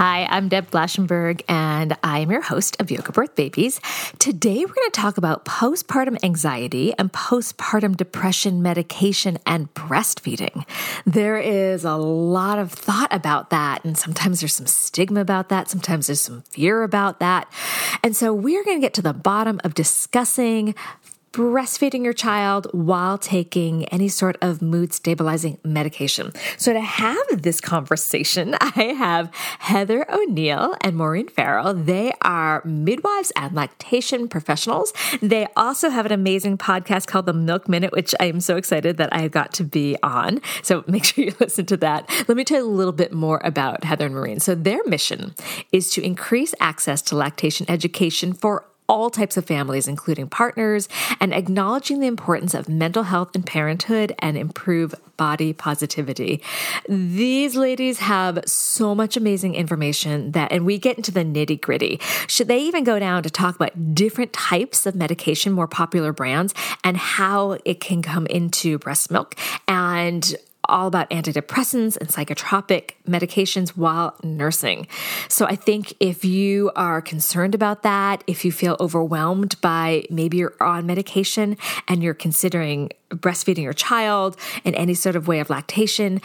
Hi, I'm Deb Flashenberg, and I am your host of Yoga Birth Babies. Today, we're going to talk about postpartum anxiety and postpartum depression medication and breastfeeding. There is a lot of thought about that, and sometimes there's some stigma about that, sometimes there's some fear about that. And so, we're going to get to the bottom of discussing breastfeeding your child while taking any sort of mood stabilizing medication. So, to have this conversation, I have Heather O'Neill and Maureen Farrell. They are midwives and lactation professionals. They also have an amazing podcast called The Milk Minute, which I am so excited that I got to be on. So, make sure you listen to that. Let me tell you a little bit more about Heather and Maureen. So, their mission is to increase access to lactation education for all types of families, including partners, and acknowledging the importance of mental health and parenthood and improve body positivity. These ladies have so much amazing information that, and we get into the nitty gritty. Should they even go down to talk about different types of medication, more popular brands, and how it can come into breast milk and all about antidepressants and psychotropic medications while nursing. So I think if you are concerned about that, if you feel overwhelmed by maybe you're on medication and you're considering breastfeeding your child in any sort of way of lactation,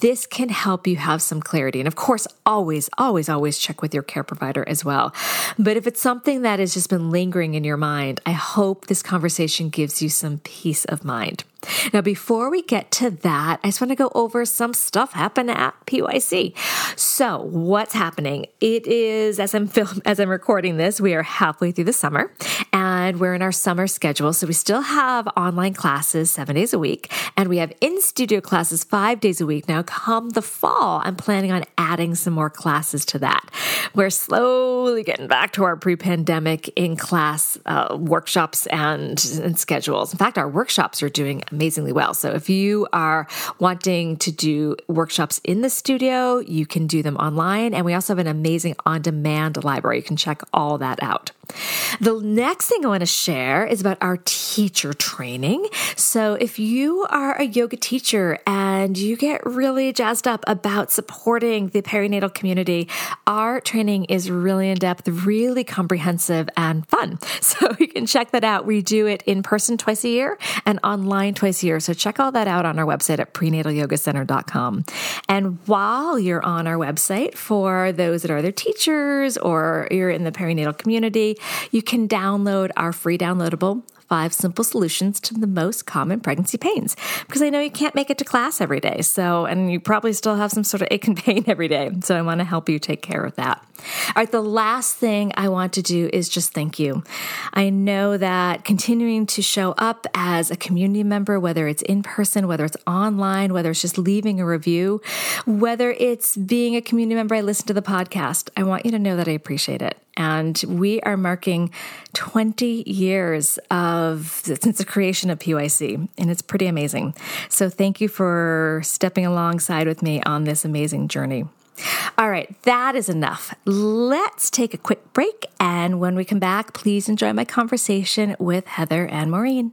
this can help you have some clarity. And of course, always, always, always check with your care provider as well. But if it's something that has just been lingering in your mind, I hope this conversation gives you some peace of mind. Now, before we get to that, I just want to go over some stuff happened at PYC. So, what's happening? It is as I'm film as I'm recording this, we are halfway through the summer, and we're in our summer schedule. So we still have online classes seven days a week, and we have in studio classes five days a week. Now, come the fall, I'm planning on adding some more classes to that. We're slowly getting back to our pre-pandemic in class uh, workshops and, and schedules. In fact, our workshops are doing amazingly well. So if you are wanting to do workshops in the studio, you can do them online. And we also have an amazing on demand library. You can check all that out. The next thing I want to share is about our teacher training. So, if you are a yoga teacher and you get really jazzed up about supporting the perinatal community, our training is really in depth, really comprehensive, and fun. So, you can check that out. We do it in person twice a year and online twice a year. So, check all that out on our website at prenatalyogacenter.com. And while you're on our website, for those that are other teachers or you're in the perinatal community, you can download our free downloadable five simple solutions to the most common pregnancy pains. Because I know you can't make it to class every day. So, and you probably still have some sort of ache and pain every day. So, I want to help you take care of that. All right, the last thing I want to do is just thank you. I know that continuing to show up as a community member, whether it's in person, whether it's online, whether it's just leaving a review, whether it's being a community member, I listen to the podcast, I want you to know that I appreciate it. And we are marking 20 years of since the creation of PYC, and it's pretty amazing. So thank you for stepping alongside with me on this amazing journey. All right, that is enough. Let's take a quick break. And when we come back, please enjoy my conversation with Heather and Maureen.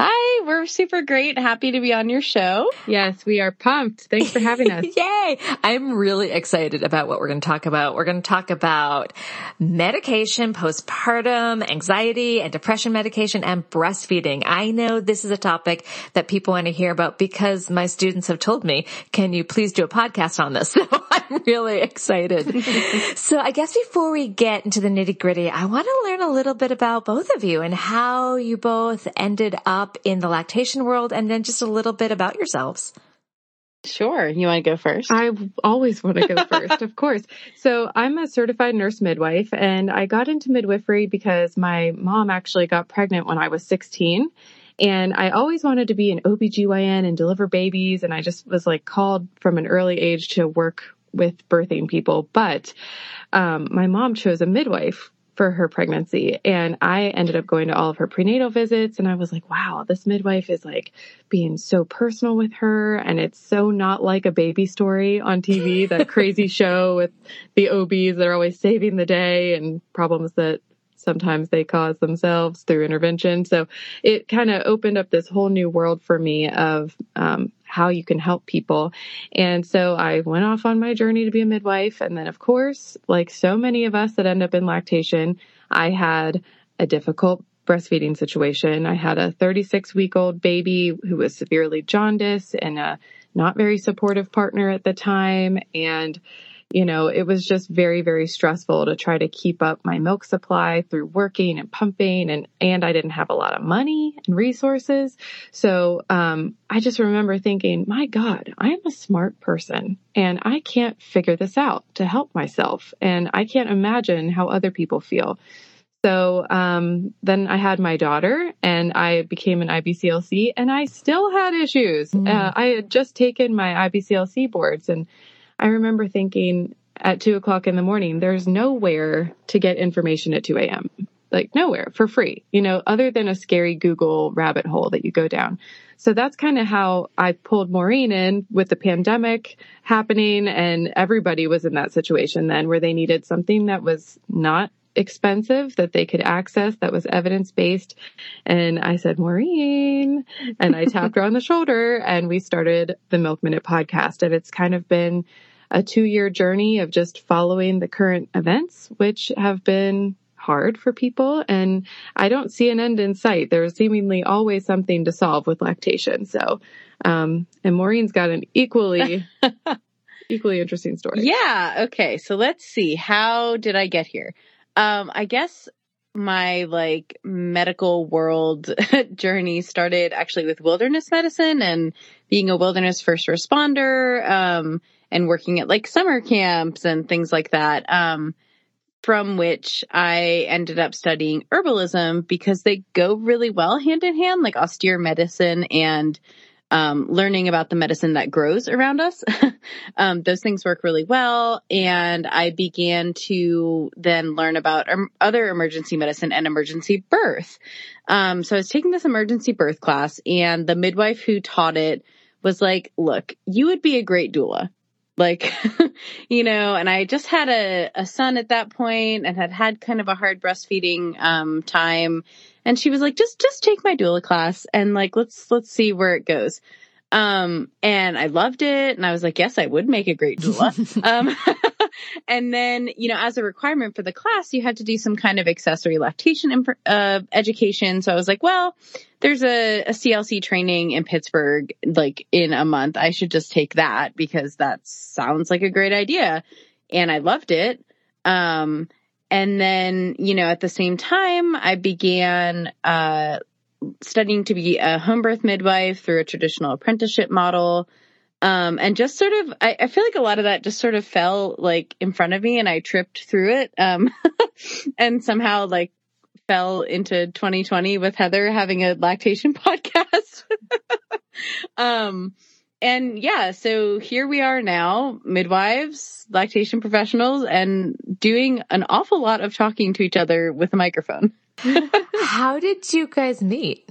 Hi, we're super great. Happy to be on your show. Yes, we are pumped. Thanks for having us. Yay! I'm really excited about what we're going to talk about. We're going to talk about medication, postpartum, anxiety and depression medication and breastfeeding. I know this is a topic that people want to hear about because my students have told me, can you please do a podcast on this? So I'm really excited. so I guess before we get into the nitty gritty, I want to learn a little bit about both of you and how you both ended up in the lactation world and then just a little bit about yourselves. Sure. You want to go first? I always want to go first, of course. So I'm a certified nurse midwife and I got into midwifery because my mom actually got pregnant when I was 16. And I always wanted to be an OBGYN and deliver babies. And I just was like called from an early age to work with birthing people. But um, my mom chose a midwife for her pregnancy. And I ended up going to all of her prenatal visits and I was like, wow, this midwife is like being so personal with her. And it's so not like a baby story on TV, that crazy show with the OBs that are always saving the day and problems that sometimes they cause themselves through intervention. So it kind of opened up this whole new world for me of um, how you can help people. And so I went off on my journey to be a midwife. And then, of course, like so many of us that end up in lactation, I had a difficult breastfeeding situation. I had a 36 week old baby who was severely jaundiced and a not very supportive partner at the time. And you know, it was just very, very stressful to try to keep up my milk supply through working and pumping and, and I didn't have a lot of money and resources. So, um, I just remember thinking, my God, I am a smart person and I can't figure this out to help myself. And I can't imagine how other people feel. So um, then I had my daughter and I became an IBCLC and I still had issues. Mm. Uh, I had just taken my IBCLC boards and I remember thinking at two o'clock in the morning, there's nowhere to get information at 2 a.m. Like nowhere for free, you know, other than a scary Google rabbit hole that you go down. So that's kind of how I pulled Maureen in with the pandemic happening and everybody was in that situation then where they needed something that was not expensive that they could access that was evidence based. And I said, Maureen, and I tapped her on the shoulder and we started the Milk Minute podcast. And it's kind of been a two year journey of just following the current events, which have been hard for people. And I don't see an end in sight. There's seemingly always something to solve with lactation. So, um, and Maureen's got an equally, equally interesting story. Yeah. Okay. So let's see. How did I get here? Um, I guess my like medical world journey started actually with wilderness medicine and being a wilderness first responder, um, and working at like summer camps and things like that. Um, from which I ended up studying herbalism because they go really well hand in hand, like austere medicine and um, learning about the medicine that grows around us. um, those things work really well. And I began to then learn about um, other emergency medicine and emergency birth. Um, so I was taking this emergency birth class and the midwife who taught it was like, look, you would be a great doula. Like, you know, and I just had a, a son at that point and had had kind of a hard breastfeeding, um, time and she was like, just, just take my doula class and like, let's, let's see where it goes. Um, and I loved it. And I was like, yes, I would make a great doula. um, and then, you know, as a requirement for the class, you had to do some kind of accessory lactation imp- uh, education. So I was like, well, there's a, a CLC training in Pittsburgh, like in a month. I should just take that because that sounds like a great idea. And I loved it. Um, and then, you know, at the same time, I began, uh, studying to be a home birth midwife through a traditional apprenticeship model. Um, and just sort of, I, I, feel like a lot of that just sort of fell like in front of me and I tripped through it. Um, and somehow like fell into 2020 with Heather having a lactation podcast. um, and yeah, so here we are now, midwives, lactation professionals, and doing an awful lot of talking to each other with a microphone. How did you guys meet?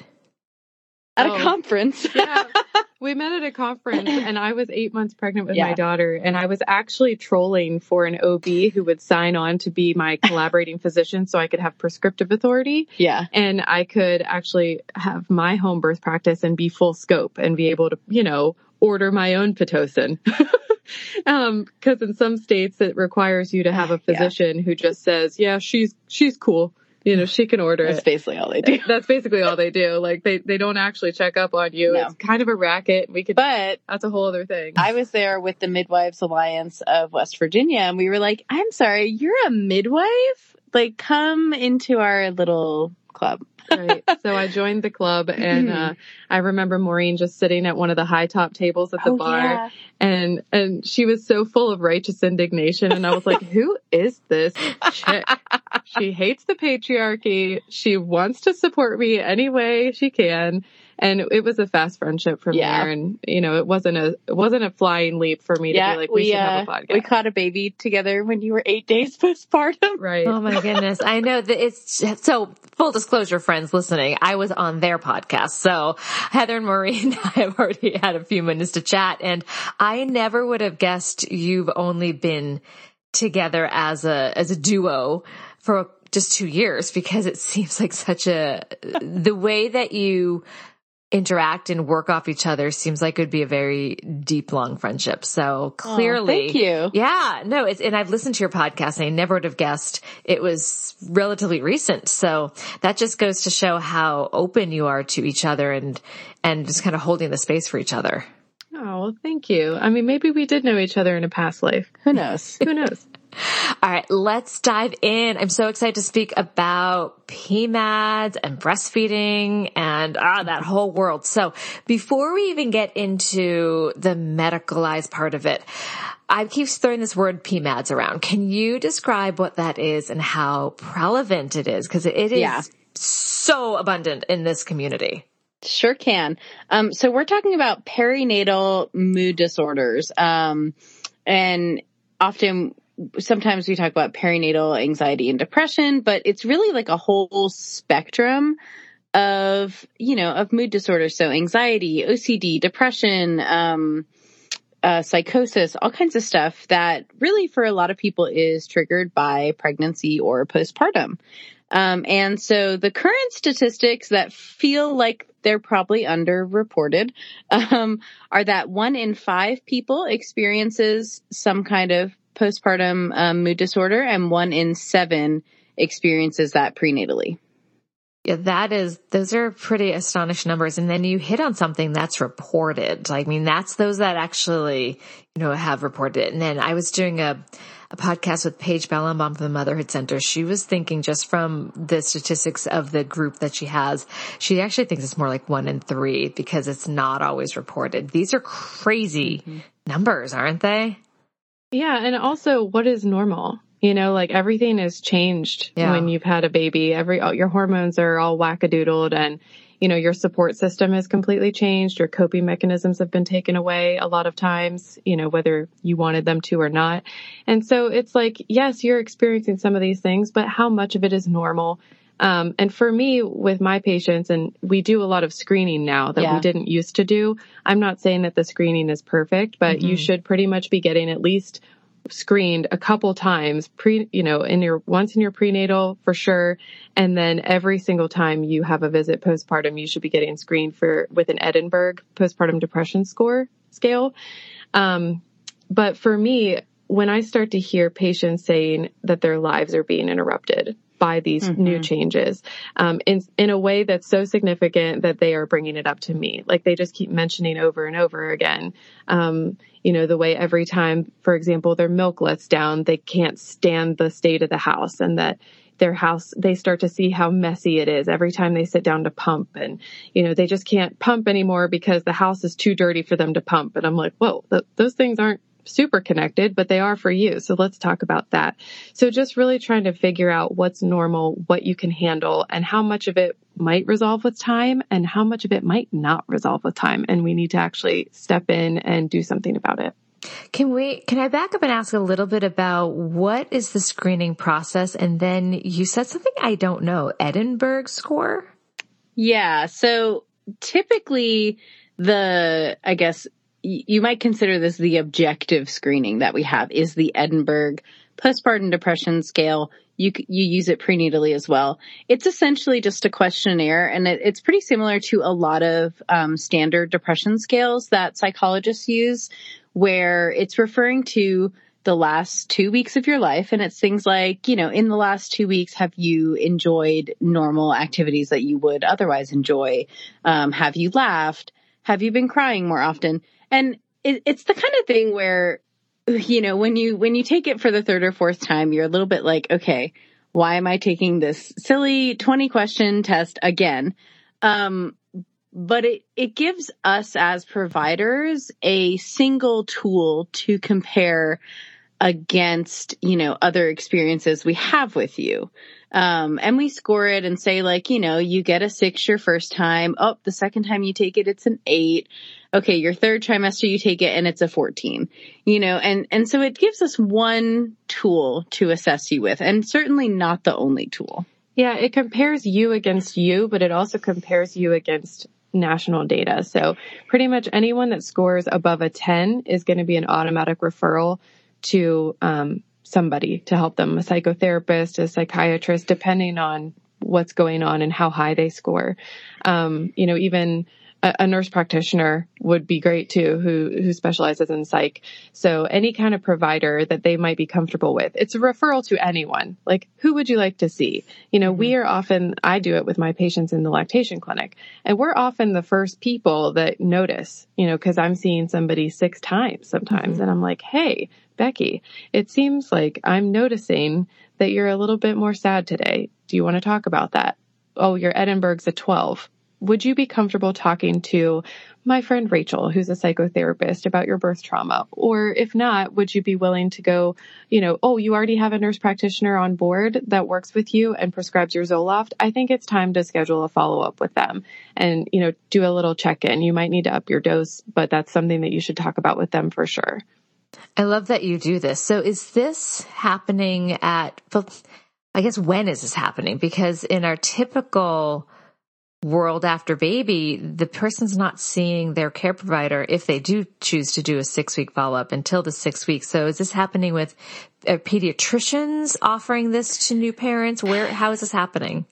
At Oh. a conference. yeah. We met at a conference and I was eight months pregnant with Yeah. my daughter and I was actually trolling for an OB who would sign on to be my collaborating physician so I could have prescriptive authority yeah. and I could actually have my home birth practice and be full scope and be able to, you know, order my own Pitocin. um, cause in some states it requires you to have a Yeah. physician who just says, yeah, she's, she's cool. You know, she can order That's it. basically all they do. That's basically all they do. Like they, they don't actually check up on you. No. It's kind of a racket. We could, But that's a whole other thing. I was there with the Midwives Alliance of West Virginia and we were like, I'm sorry, you're a midwife? Like come into our little club. right. So I joined the club and, uh, I remember Maureen just sitting at one of the high top tables at the Oh, bar yeah. and, and she was so full of righteous indignation. And I was like, who is this chick? She hates the patriarchy. She wants to support me any way she can. And it was a fast friendship from Yeah. there. And, you know, it wasn't a, it wasn't a flying leap for me to be like, we, we, should uh, have a podcast. we caught a baby together when you were eight days postpartum. right. Oh my goodness. I know that it's so full disclosure friends listening. I was on their podcast. So Heather and Marie and I have already had a few minutes to chat and I never would have guessed you've only been together as a, as a duo for just two years because it seems like such a, the way that you interact and work off each other seems like it would be a very deep, long friendship. So oh, clearly. thank you. Yeah, no, it's, and I've listened to your podcast and I never would have guessed it was relatively recent. So that just goes to show how open you are to each other and, and just kind of holding the space for each other. Oh, well, thank you. I mean, maybe we did know each other in a past life. Who knows? Who knows? All right, let's dive in. I'm so excited to speak about PMADs and breastfeeding and ah, that whole world. So before we even get into the medicalized part of it, I keep throwing this word PMADs around. Can you describe what that is and how prevalent it is? Cause it is Yeah. so abundant in this community. Sure can. Um, so we're talking about perinatal mood disorders. Um, and often, sometimes we talk about perinatal anxiety and depression, but it's really like a whole spectrum of, you know, of mood disorders. So anxiety, OCD, depression, um, uh, psychosis, all kinds of stuff that really for a lot of people is triggered by pregnancy or postpartum. Um, and so the current statistics that feel like they're probably underreported um, are that one in five people experiences some kind of postpartum um, mood disorder, and one in seven experiences that prenatally. Yeah, that is, those are pretty astonishing numbers. And then you hit on something that's reported. I mean, that's those that actually, you know, have reported it. And then I was doing a, a podcast with Paige Bellenbaum from the Motherhood Center. She was thinking just from the statistics of the group that she has, she actually thinks it's more like one in three because it's not always reported. These are crazy numbers, aren't they? Yeah. And also, what is normal? You know, like everything has changed Yeah. when you've had a baby. Every, all- your hormones are all wackadoodled and, you know, your support system has completely changed. Your coping mechanisms have been taken away a lot of times, you know, whether you wanted them to or not. And so it's like, yes, you're experiencing some of these things, but how much of it is normal? Um, and for me, with my patients, and we do a lot of screening now that Yeah. we didn't used to do. I'm not saying that the screening is perfect, but you should pretty much be getting at least screened a couple times pre, you know, in your, once in your prenatal for sure. And then every single time you have a visit postpartum, you should be getting screened for with an Edinburgh postpartum depression score scale. Um, but for me, when I start to hear patients saying that their lives are being interrupted by these new changes, um, in, in a way that's so significant that they are bringing it up to me. Like they just keep mentioning over and over again. Um, you know, the way every time, for example, their milk lets down, they can't stand the state of the house and that their house, they start to see how messy it is every time they sit down to pump and, you know, they just can't pump anymore because the house is too dirty for them to pump. And I'm like, whoa, th- those things aren't super connected, but they are for you. So let's talk about that. So just really trying to figure out what's normal, what you can handle and how much of it might resolve with time and how much of it might not resolve with time. And we need to actually step in and do something about it. Can we, can I back up and ask a little bit about what is the screening process? And then you said something I don't know, Edinburgh score? Yeah. So typically the, I guess you might consider this the objective screening that we have is the Edinburgh postpartum depression scale. You, you use it prenatally as well. It's essentially just a questionnaire and it, it's pretty similar to a lot of um, standard depression scales that psychologists use where it's referring to the last two weeks of your life. And it's things like, you know, in the last two weeks, have you enjoyed normal activities that you would otherwise enjoy? Um, have you laughed? Have you been crying more often? And it, it's the kind of thing where, you know, when you, when you take it for the third or fourth time, you're a little bit like, okay, why am I taking this silly 20 question test again? Um, but it, it gives us as providers a single tool to compare against, you know, other experiences we have with you. Um, and we score it and say like, you know, you get a six your first time. Oh, the second time you take it, it's an eight. Okay. Your third trimester, you take it and it's a 14, you know, and, and so it gives us one tool to assess you with and certainly not the only tool. Yeah. It compares you against you, but it also compares you against national data. So pretty much anyone that scores above a 10 is going to be an automatic referral to, um, somebody to help them, a psychotherapist, a psychiatrist, depending on what's going on and how high they score. Um, you know, even a, a, nurse practitioner would be great too, who, who specializes in psych. So any kind of provider that they might be comfortable with. It's a referral to anyone. Like, who would you like to see? You know, mm-hmm. we are often, I do it with my patients in the lactation clinic and we're often the first people that notice, you know, cause I'm seeing somebody six times sometimes mm-hmm. and I'm like, Hey, Becky, it seems like I'm noticing that you're a little bit more sad today. Do you want to talk about that? Oh, your Edinburgh's a 12. Would you be comfortable talking to my friend Rachel, who's a psychotherapist about your birth trauma? Or if not, would you be willing to go, you know, oh, you already have a nurse practitioner on board that works with you and prescribes your Zoloft. I think it's time to schedule a follow up with them and, you know, do a little check in. You might need to up your dose, but that's something that you should talk about with them for sure. I love that you do this. So is this happening at, I guess when is this happening? Because in our typical world after baby, the person's not seeing their care provider if they do choose to do a six week follow up until the six weeks. So is this happening with uh, pediatricians offering this to new parents? Where, how is this happening?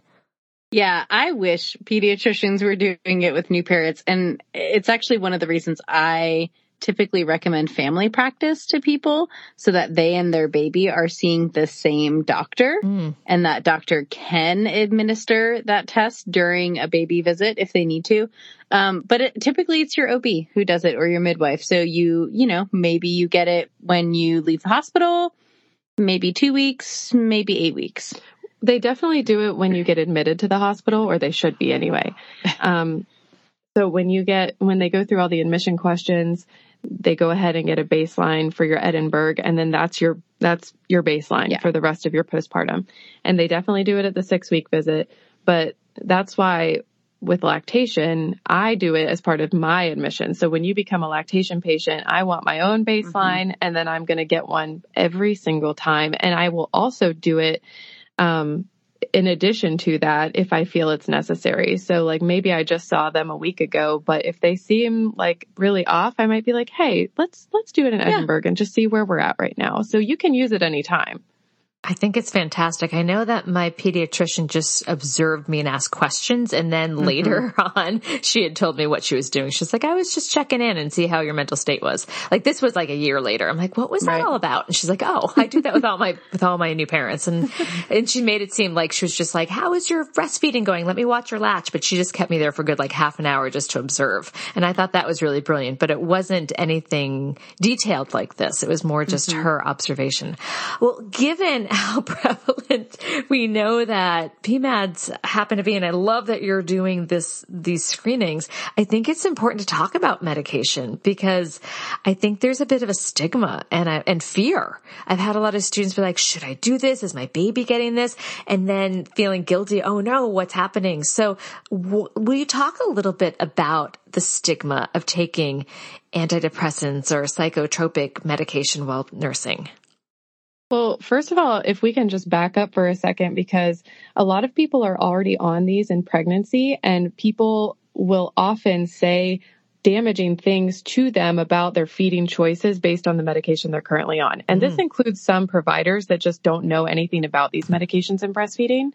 Yeah, I wish pediatricians were doing it with new parents. And it's actually one of the reasons I typically recommend family practice to people so that they and their baby are seeing the same doctor mm. and that doctor can administer that test during a baby visit if they need to. Um, but it, typically it's your OB who does it or your midwife. So you, you know, maybe you get it when you leave the hospital, maybe two weeks, maybe eight weeks. They definitely do it when you get admitted to the hospital, or they should be anyway. Um, so when you get, when they go through all the admission questions, they go ahead and get a baseline for your Edinburgh and then that's your, that's your baseline yeah. for the rest of your postpartum. And they definitely do it at the six week visit, but that's why with lactation, I do it as part of my admission. So when you become a lactation patient, I want my own baseline mm-hmm. and then I'm going to get one every single time. And I will also do it, um, in addition to that if I feel it's necessary. So like maybe I just saw them a week ago, but if they seem like really off, I might be like, Hey, let's, let's do it in Edinburgh yeah. and just see where we're at right now. So you can use it anytime. I think it's fantastic. I know that my pediatrician just observed me and asked questions. And then mm-hmm. later on, she had told me what she was doing. She's like, I was just checking in and see how your mental state was. Like this was like a year later. I'm like, what was right. that all about? And she's like, Oh, I do that with all my, with all my new parents. And, and she made it seem like she was just like, how is your breastfeeding going? Let me watch your latch. But she just kept me there for good like half an hour just to observe. And I thought that was really brilliant, but it wasn't anything detailed like this. It was more just mm-hmm. her observation. Well, given how prevalent we know that PMADs happen to be. And I love that you're doing this, these screenings. I think it's important to talk about medication because I think there's a bit of a stigma and, and fear. I've had a lot of students be like, should I do this? Is my baby getting this? And then feeling guilty. Oh no, what's happening? So w- will you talk a little bit about the stigma of taking antidepressants or psychotropic medication while nursing? Well, first of all, if we can just back up for a second, because a lot of people are already on these in pregnancy and people will often say damaging things to them about their feeding choices based on the medication they're currently on. And this mm. includes some providers that just don't know anything about these medications in breastfeeding.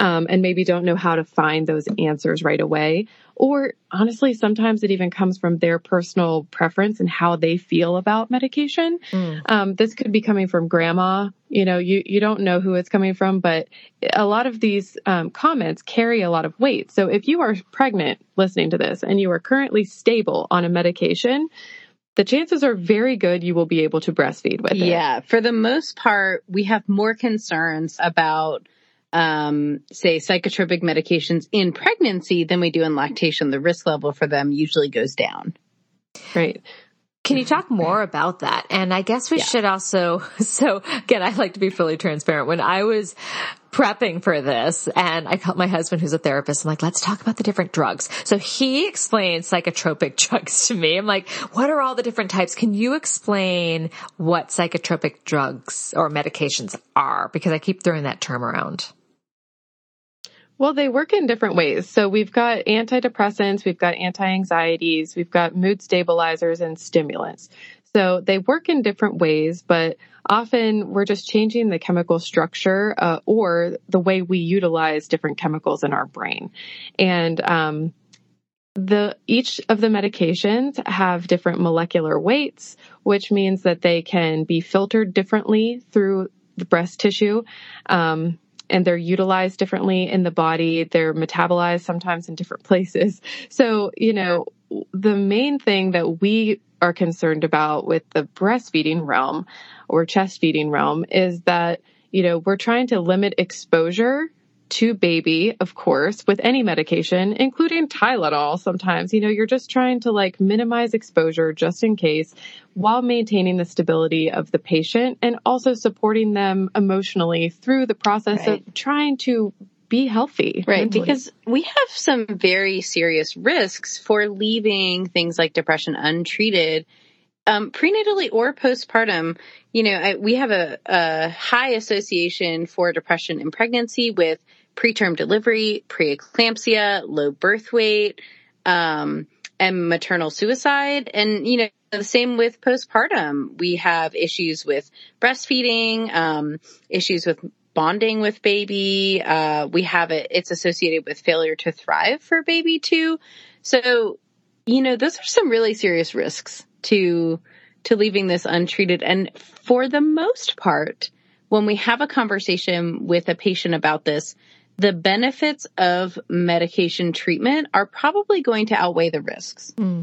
Um, and maybe don't know how to find those answers right away. Or honestly, sometimes it even comes from their personal preference and how they feel about medication. Um, this could be coming from grandma. You know, you, you don't know who it's coming from, but a lot of these um, comments carry a lot of weight. So if you are pregnant listening to this and you are currently stable on a medication, the chances are very good you will be able to breastfeed with it. Yeah, for the most part, we have more concerns about, um, say, psychotropic medications in pregnancy than we do in lactation. The risk level for them usually goes down. Right. Can you talk more about that? And I guess we should also, so again, I like to be fully transparent. When I was prepping for this and I called my husband who's a therapist, I'm like, let's talk about the different drugs. So he explained psychotropic drugs to me. I'm like, what are all the different types? Can you explain what psychotropic drugs or medications are? Because I keep throwing that term around. Well, they work in different ways. So we've got antidepressants, we've got anti-anxieties, we've got mood stabilizers and stimulants. So they work in different ways, but often we're just changing the chemical structure uh, or the way we utilize different chemicals in our brain. And um, the each of the medications have different molecular weights, which means that they can be filtered differently through the breast tissue. Um, and they're utilized differently in the body. They're metabolized sometimes in different places. So, you know, the main thing that we are concerned about with the breastfeeding realm or chest feeding realm is that, you know, we're trying to limit exposure to baby, of course, with any medication, including Tylenol sometimes. You know, you're just trying to like minimize exposure just in case while maintaining the stability of the patient and also supporting them emotionally through the process Right. of trying to be healthy. Right. mentally. Because we have some very serious risks for leaving things like depression untreated. Um, prenatally or postpartum, you know, I, we have a, a high association for depression in pregnancy with preterm delivery, preeclampsia, low birth weight, um, and maternal suicide. And, you know, the same with postpartum. We have issues with breastfeeding, um, issues with bonding with baby. Uh, we have it, it's associated with failure to thrive for baby too. So, you know, those are some really serious risks to, to leaving this untreated. And for the most part, when we have a conversation with a patient about this, the benefits of medication treatment are probably going to outweigh the risks. Hmm.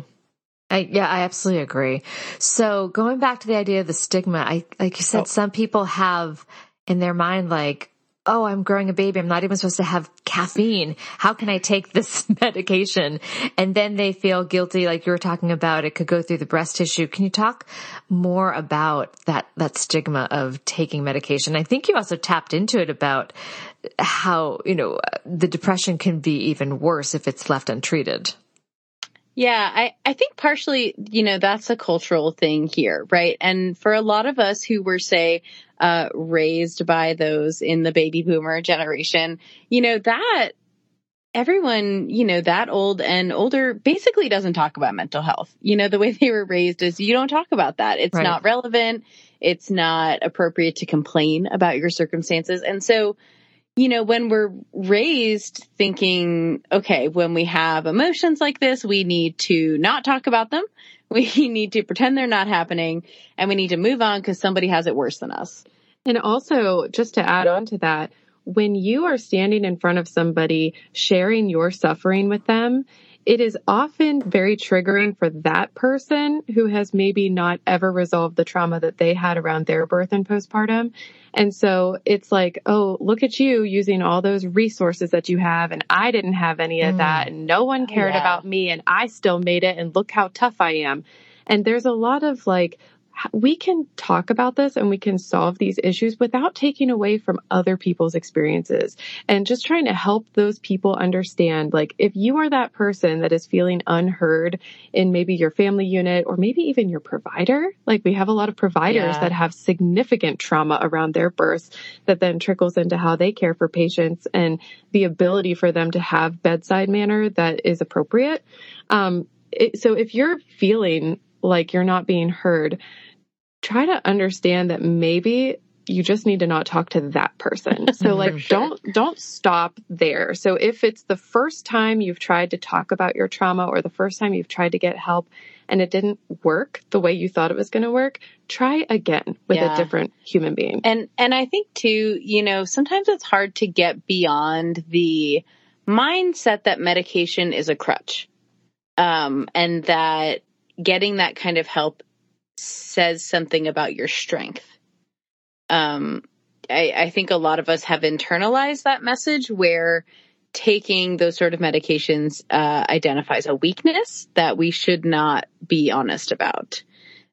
I, yeah, I absolutely agree. So going back to the idea of the stigma, I, like you said, oh. some people have in their mind, like, oh, I'm growing a baby. I'm not even supposed to have caffeine. How can I take this medication? And then they feel guilty, like you were talking about. It could go through the breast tissue. Can you talk more about that, that stigma of taking medication? I think you also tapped into it about how, you know, the depression can be even worse if it's left untreated. Yeah, I, I think partially, you know, that's a cultural thing here, right? And for a lot of us who were, say, uh, raised by those in the baby boomer generation, you know, that everyone, you know, that old and older basically doesn't talk about mental health. You know, the way they were raised is you don't talk about that. It's Right. not relevant. It's not appropriate to complain about your circumstances. And so, you know, when we're raised thinking, okay, when we have emotions like this, we need to not talk about them. We need to pretend they're not happening and we need to move on because somebody has it worse than us. And also, just to add on to that, when you are standing in front of somebody sharing your suffering with them, it is often very triggering for that person who has maybe not ever resolved the trauma that they had around their birth and postpartum. And so it's like, oh, look at you using all those resources that you have. And I didn't have any of that. Mm. And no one oh, cared yeah. about me. And I still made it. And look how tough I am. And there's a lot of like we can talk about this and we can solve these issues without taking away from other people's experiences and just trying to help those people understand like if you are that person that is feeling unheard in maybe your family unit or maybe even your provider like we have a lot of providers Yeah. that have significant trauma around their births that then trickles into how they care for patients and the ability for them to have bedside manner that is appropriate um, it, so if you're feeling like you're not being heard, try to understand that maybe you just need to not talk to that person. So like don't don't stop there. So if it's the first time you've tried to talk about your trauma or the first time you've tried to get help and it didn't work the way you thought it was going to work, try again with Yeah. a different human being. And and I think too, you know, sometimes it's hard to get beyond the mindset that medication is a crutch. Um and that getting that kind of help says something about your strength. Um I, I think a lot of us have internalized that message where taking those sort of medications uh, identifies a weakness that we should not be honest about.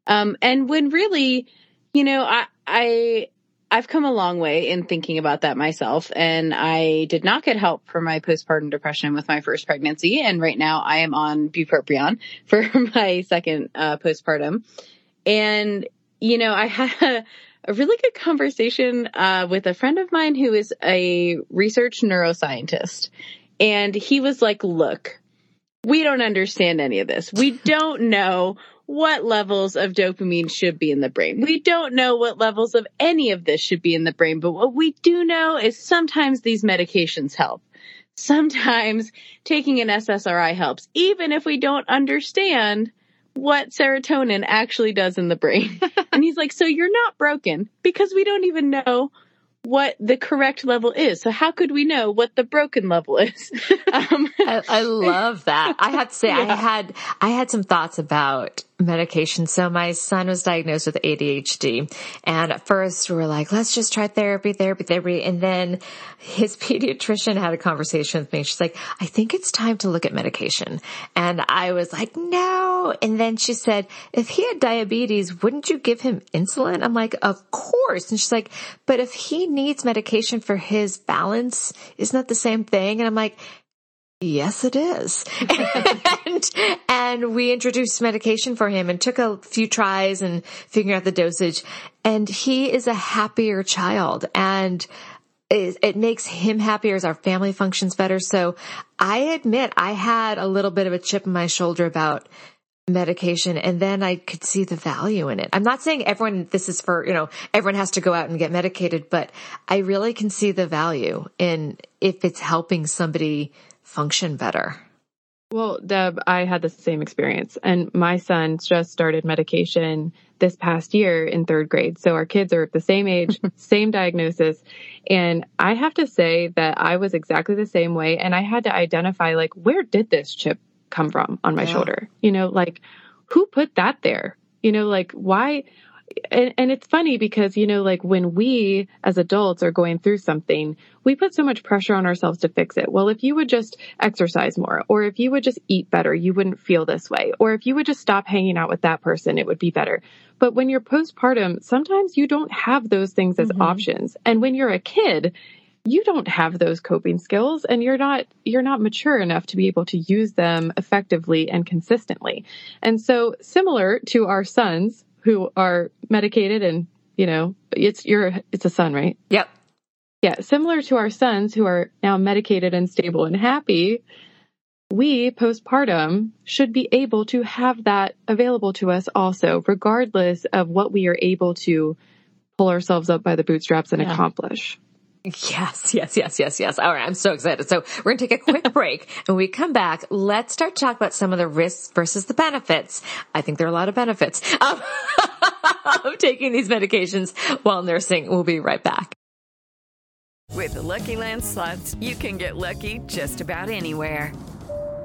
Um, and when really, you know, I, I, I've come a long way in thinking about that myself and I did not get help for my postpartum depression with my first pregnancy. And right now I am on bupropion for my second, uh, postpartum. And, you know, I had a, a really good conversation, uh, with a friend of mine who is a research neuroscientist. And he was like, look, we don't understand any of this. We don't know what levels of dopamine should be in the brain. We don't know what levels of any of this should be in the brain, but what we do know is sometimes these medications help. Sometimes taking an SSRI helps, even if we don't understand what serotonin actually does in the brain. and he's like, so you're not broken because we don't even know what the correct level is. So how could we know what the broken level is? um, I, I love that. I have to say, I had I had some thoughts about medication. So my son was diagnosed with ADHD, and at first we were like, "Let's just try therapy, therapy, therapy." And then his pediatrician had a conversation with me. She's like, "I think it's time to look at medication," and I was like, "No." And then she said, "If he had diabetes, wouldn't you give him insulin?" I'm like, "Of course." And she's like, "But if he needs medication for his balance, isn't that the same thing?" And I'm like. Yes, it is. and, we introduced medication for him and took a few tries and figuring out the dosage. And he is a happier child and it, it makes him happier as our family functions better. So I admit I had a little bit of a chip in my shoulder about medication and then I could see the value in it. I'm not saying everyone, this is for, you know, everyone has to go out and get medicated, but I really can see the value in if it's helping somebody function better. Well, Deb, I had the same experience and my son just started medication this past year in third grade. So our kids are at the same age, same diagnosis. And I have to say that I was exactly the same way. And I had to identify like, where did this chip come from on my Yeah. shoulder? You know, like who put that there? You know, like why? And, and it's funny because, you know, like when we as adults are going through something, we put so much pressure on ourselves to fix it. Well, if you would just exercise more, or if you would just eat better, you wouldn't feel this way. Or if you would just stop hanging out with that person, it would be better. But when you're postpartum, sometimes you don't have those things as mm-hmm. options. And when you're a kid, you don't have those coping skills and you're not you're not mature enough to be able to use them effectively and consistently. And so similar to our sons who are medicated and you know it's your it's a son, right? Yep. Yeah, similar to our sons who are now medicated and stable and happy, we postpartum should be able to have that available to us also, regardless of what we are able to pull ourselves up by the bootstraps and Yeah. accomplish. Yes, yes, yes, yes, yes. All right. I'm so excited. So we're going to take a quick break and when we come back. Let's start to talk about some of the risks versus the benefits. I think there are a lot of benefits of, of taking these medications while nursing. We'll be right back. With the Lucky Land slots, you can get lucky just about anywhere.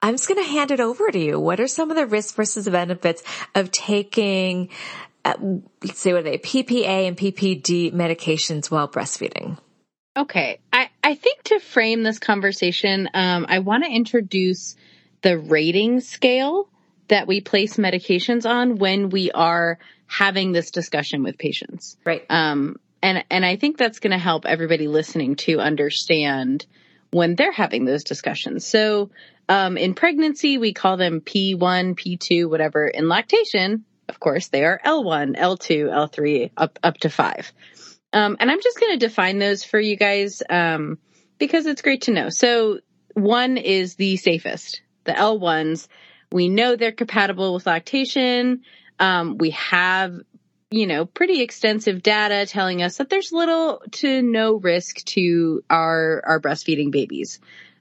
I'm just going to hand it over to you. What are some of the risks versus the benefits of taking, uh, let's see, what are they, PPA and PPD medications while breastfeeding? Okay. I, I think to frame this conversation, um, I want to introduce the rating scale that we place medications on when we are having this discussion with patients. Right. Um, and, and I think that's going to help everybody listening to understand when they're having those discussions. So, um, in pregnancy, we call them P1, P2, whatever. In lactation, of course, they are L1, L2, L3, up, up to five. Um, and I'm just going to define those for you guys, um, because it's great to know. So one is the safest, the L1s. We know they're compatible with lactation. Um, we have, you know, pretty extensive data telling us that there's little to no risk to our, our breastfeeding babies.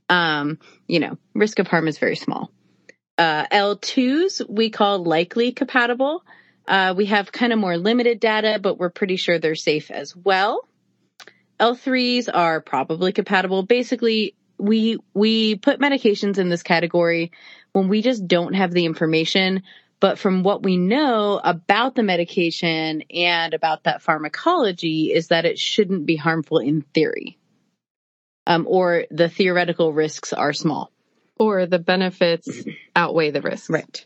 Um, you know, risk of harm is very small. Uh, L2s we call likely compatible. Uh, we have kind of more limited data, but we're pretty sure they're safe as well. L3s are probably compatible. Basically, we, we put medications in this category when we just don't have the information. But from what we know about the medication and about that pharmacology is that it shouldn't be harmful in theory. Um, or the theoretical risks are small. Or the benefits outweigh the risks. Right.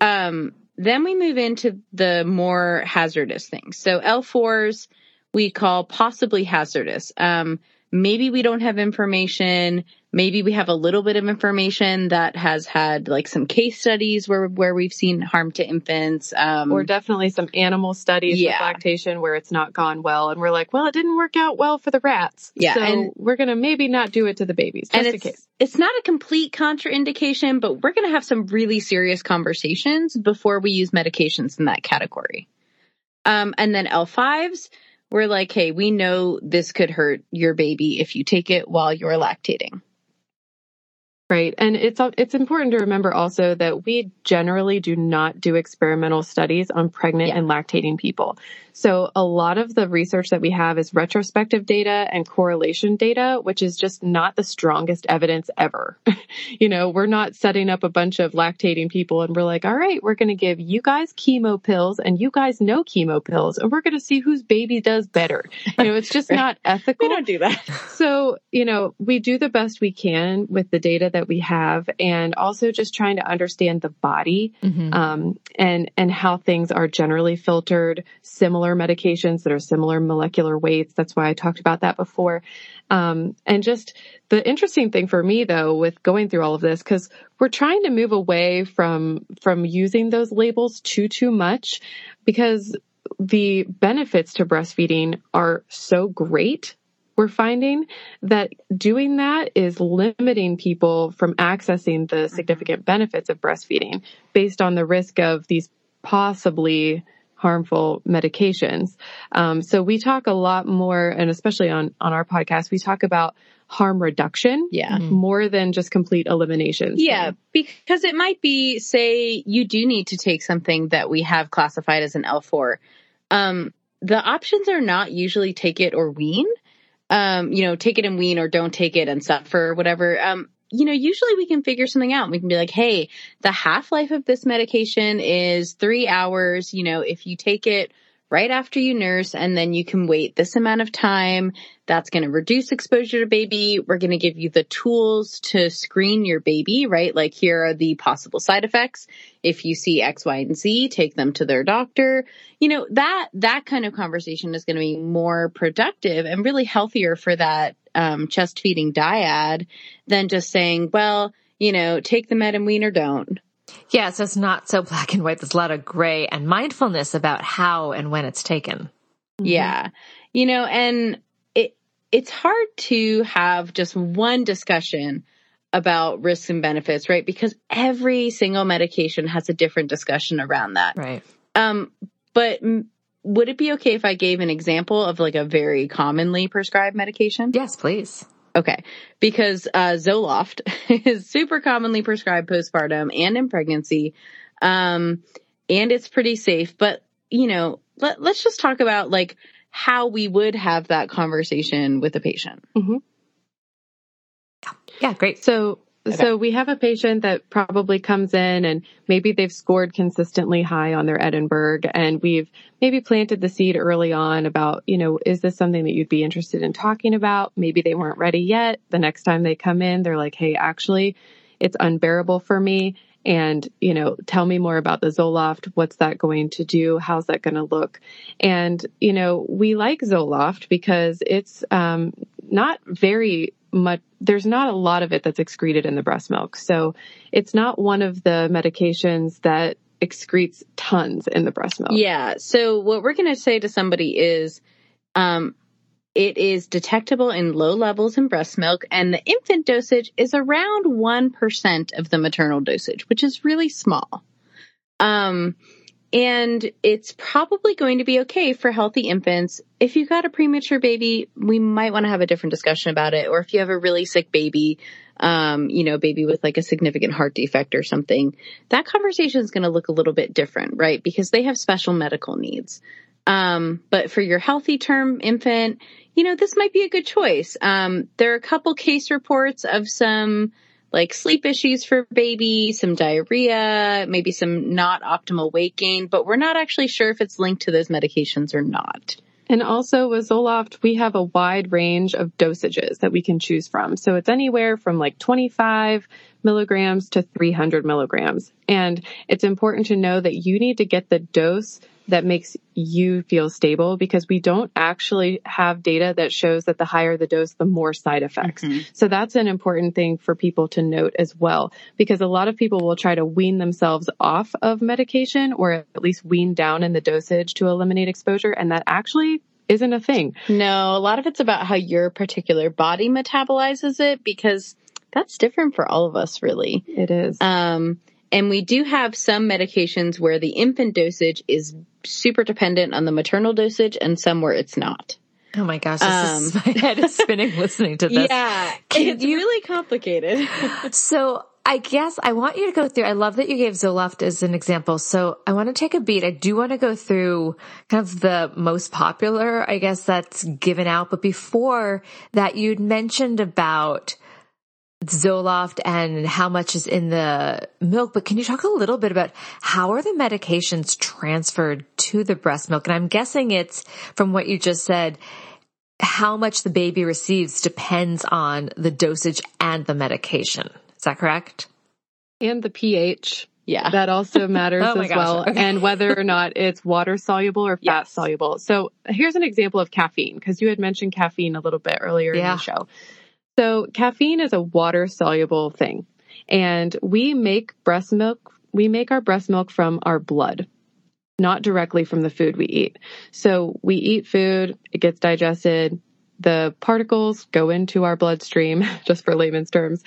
Um, then we move into the more hazardous things. So L4s we call possibly hazardous. Um, maybe we don't have information. Maybe we have a little bit of information that has had like some case studies where, where we've seen harm to infants. Um, Or definitely some animal studies Yeah. with lactation where it's not gone well. And we're like, well, it didn't work out well for the rats. Yeah, So and- we're going to maybe not do it to the babies just in case. it's not a complete contraindication, but we're going to have some really serious conversations before we use medications in that category. Um, and then L5s, we're like, hey, we know this could hurt your baby if you take it while you're lactating. Right. And it's it's important to remember also that we generally do not do experimental studies on pregnant and lactating people. So a lot of the research that we have is retrospective data and correlation data, which is just not the strongest evidence ever. you know, we're not setting up a bunch of lactating people and we're like, all right, we're going to give you guys chemo pills and you guys no chemo pills and we're going to see whose baby does better. You know, it's just not ethical. We don't do that. So, you know, we do the best we can with the data that we have and also just trying to understand the body, um, and, and how things are generally filtered, similar medications that are similar molecular weights. That's why I talked about that before. Um, and just the interesting thing for me though, with going through all of this, cause we're trying to move away from, from using those labels too, too much because the benefits to breastfeeding are so great we're finding that doing that is limiting people from accessing the significant benefits of breastfeeding based on the risk of these possibly harmful medications. Um, so we talk a lot more, and especially on on our podcast, we talk about harm reduction, Yeah. more than just complete elimination. Yeah, because it might be, say, you do need to take something that we have classified as an L4. Um, the options are not usually take it or wean. Um, you know, take it and wean or don't take it and suffer or whatever. Um, you know, usually we can figure something out. We can be like, hey, the half life of this medication is three hours. You know, if you take it right after you nurse and then you can wait this amount of time, that's going to reduce exposure to baby. We're going to give you the tools to screen your baby, right? Like here are the possible side effects. If you see X, Y, and Z, take them to their doctor. You know, that, that kind of conversation is going to be more productive and really healthier for that, um, chest feeding dyad than just saying, well, you know, take the med and wean or don't. Yeah, so it's not so black and white. There's a lot of gray and mindfulness about how and when it's taken. Yeah. You know, and it it's hard to have just one discussion about risks and benefits, right? Because every single medication has a different discussion around that. Right. Um but m- would it be okay if I gave an example of like a very commonly prescribed medication? Yes, please. Okay. Because uh, Zoloft is super commonly prescribed postpartum and in pregnancy. Um, and it's pretty safe. But, you know, let, let's just talk about like how we would have that conversation with a patient. Mm-hmm. Yeah, great. So, so we have a patient that probably comes in and maybe they've scored consistently high on their Edinburgh and we've maybe planted the seed early on about, you know, is this something that you'd be interested in talking about? Maybe they weren't ready yet. The next time they come in, they're like, Hey, actually it's unbearable for me. And, you know, tell me more about the Zoloft. What's that going to do? How's that going to look? And, you know, we like Zoloft because it's, um, not very much, there's not a lot of it that's excreted in the breast milk. So it's not one of the medications that excretes tons in the breast milk. Yeah. So what we're going to say to somebody is, um, it is detectable in low levels in breast milk and the infant dosage is around 1% of the maternal dosage, which is really small. Um, and it's probably going to be okay for healthy infants. If you've got a premature baby, we might want to have a different discussion about it. Or if you have a really sick baby, um, you know, baby with like a significant heart defect or something, that conversation is going to look a little bit different, right? Because they have special medical needs. Um, but for your healthy term infant, you know, this might be a good choice. Um, there are a couple case reports of some like sleep issues for baby, some diarrhea, maybe some not optimal weight gain, but we're not actually sure if it's linked to those medications or not. And also with Zoloft, we have a wide range of dosages that we can choose from. So it's anywhere from like 25 milligrams to 300 milligrams. And it's important to know that you need to get the dose that makes you feel stable because we don't actually have data that shows that the higher the dose, the more side effects. So that's an important thing for people to note as well, because a lot of people will try to wean themselves off of medication or at least wean down in the dosage to eliminate exposure. And that actually isn't a thing. No, a lot of it's about how your particular body metabolizes it because that's different for all of us, really. It is. Um, and we do have some medications where the infant dosage is super dependent on the maternal dosage and some where it's not. Oh my gosh, this is, my head is spinning listening to this. Um, Yeah, Can it's you- really complicated. So I guess I want you to go through. I love that you gave Zoloft as an example. So I want to take a beat. I do want to go through kind of the most popular, I guess that's given out. But before that, you'd mentioned about Zoloft and how much is in the milk, but can you talk a little bit about how are the medications transferred to the breast milk? And I'm guessing it's from what you just said, how much the baby receives depends on the dosage and the medication. Is that correct? And the pH. Yeah. That also matters Oh as gosh, well. okay. And whether or not it's water soluble or fat soluble. So here's an example of caffeine because you had mentioned caffeine a little bit earlier in the show. So caffeine is a water soluble thing and we make breast milk, we make our breast milk from our blood, not directly from the food we eat. So we eat food, it gets digested, the particles go into our bloodstream, just for layman's terms,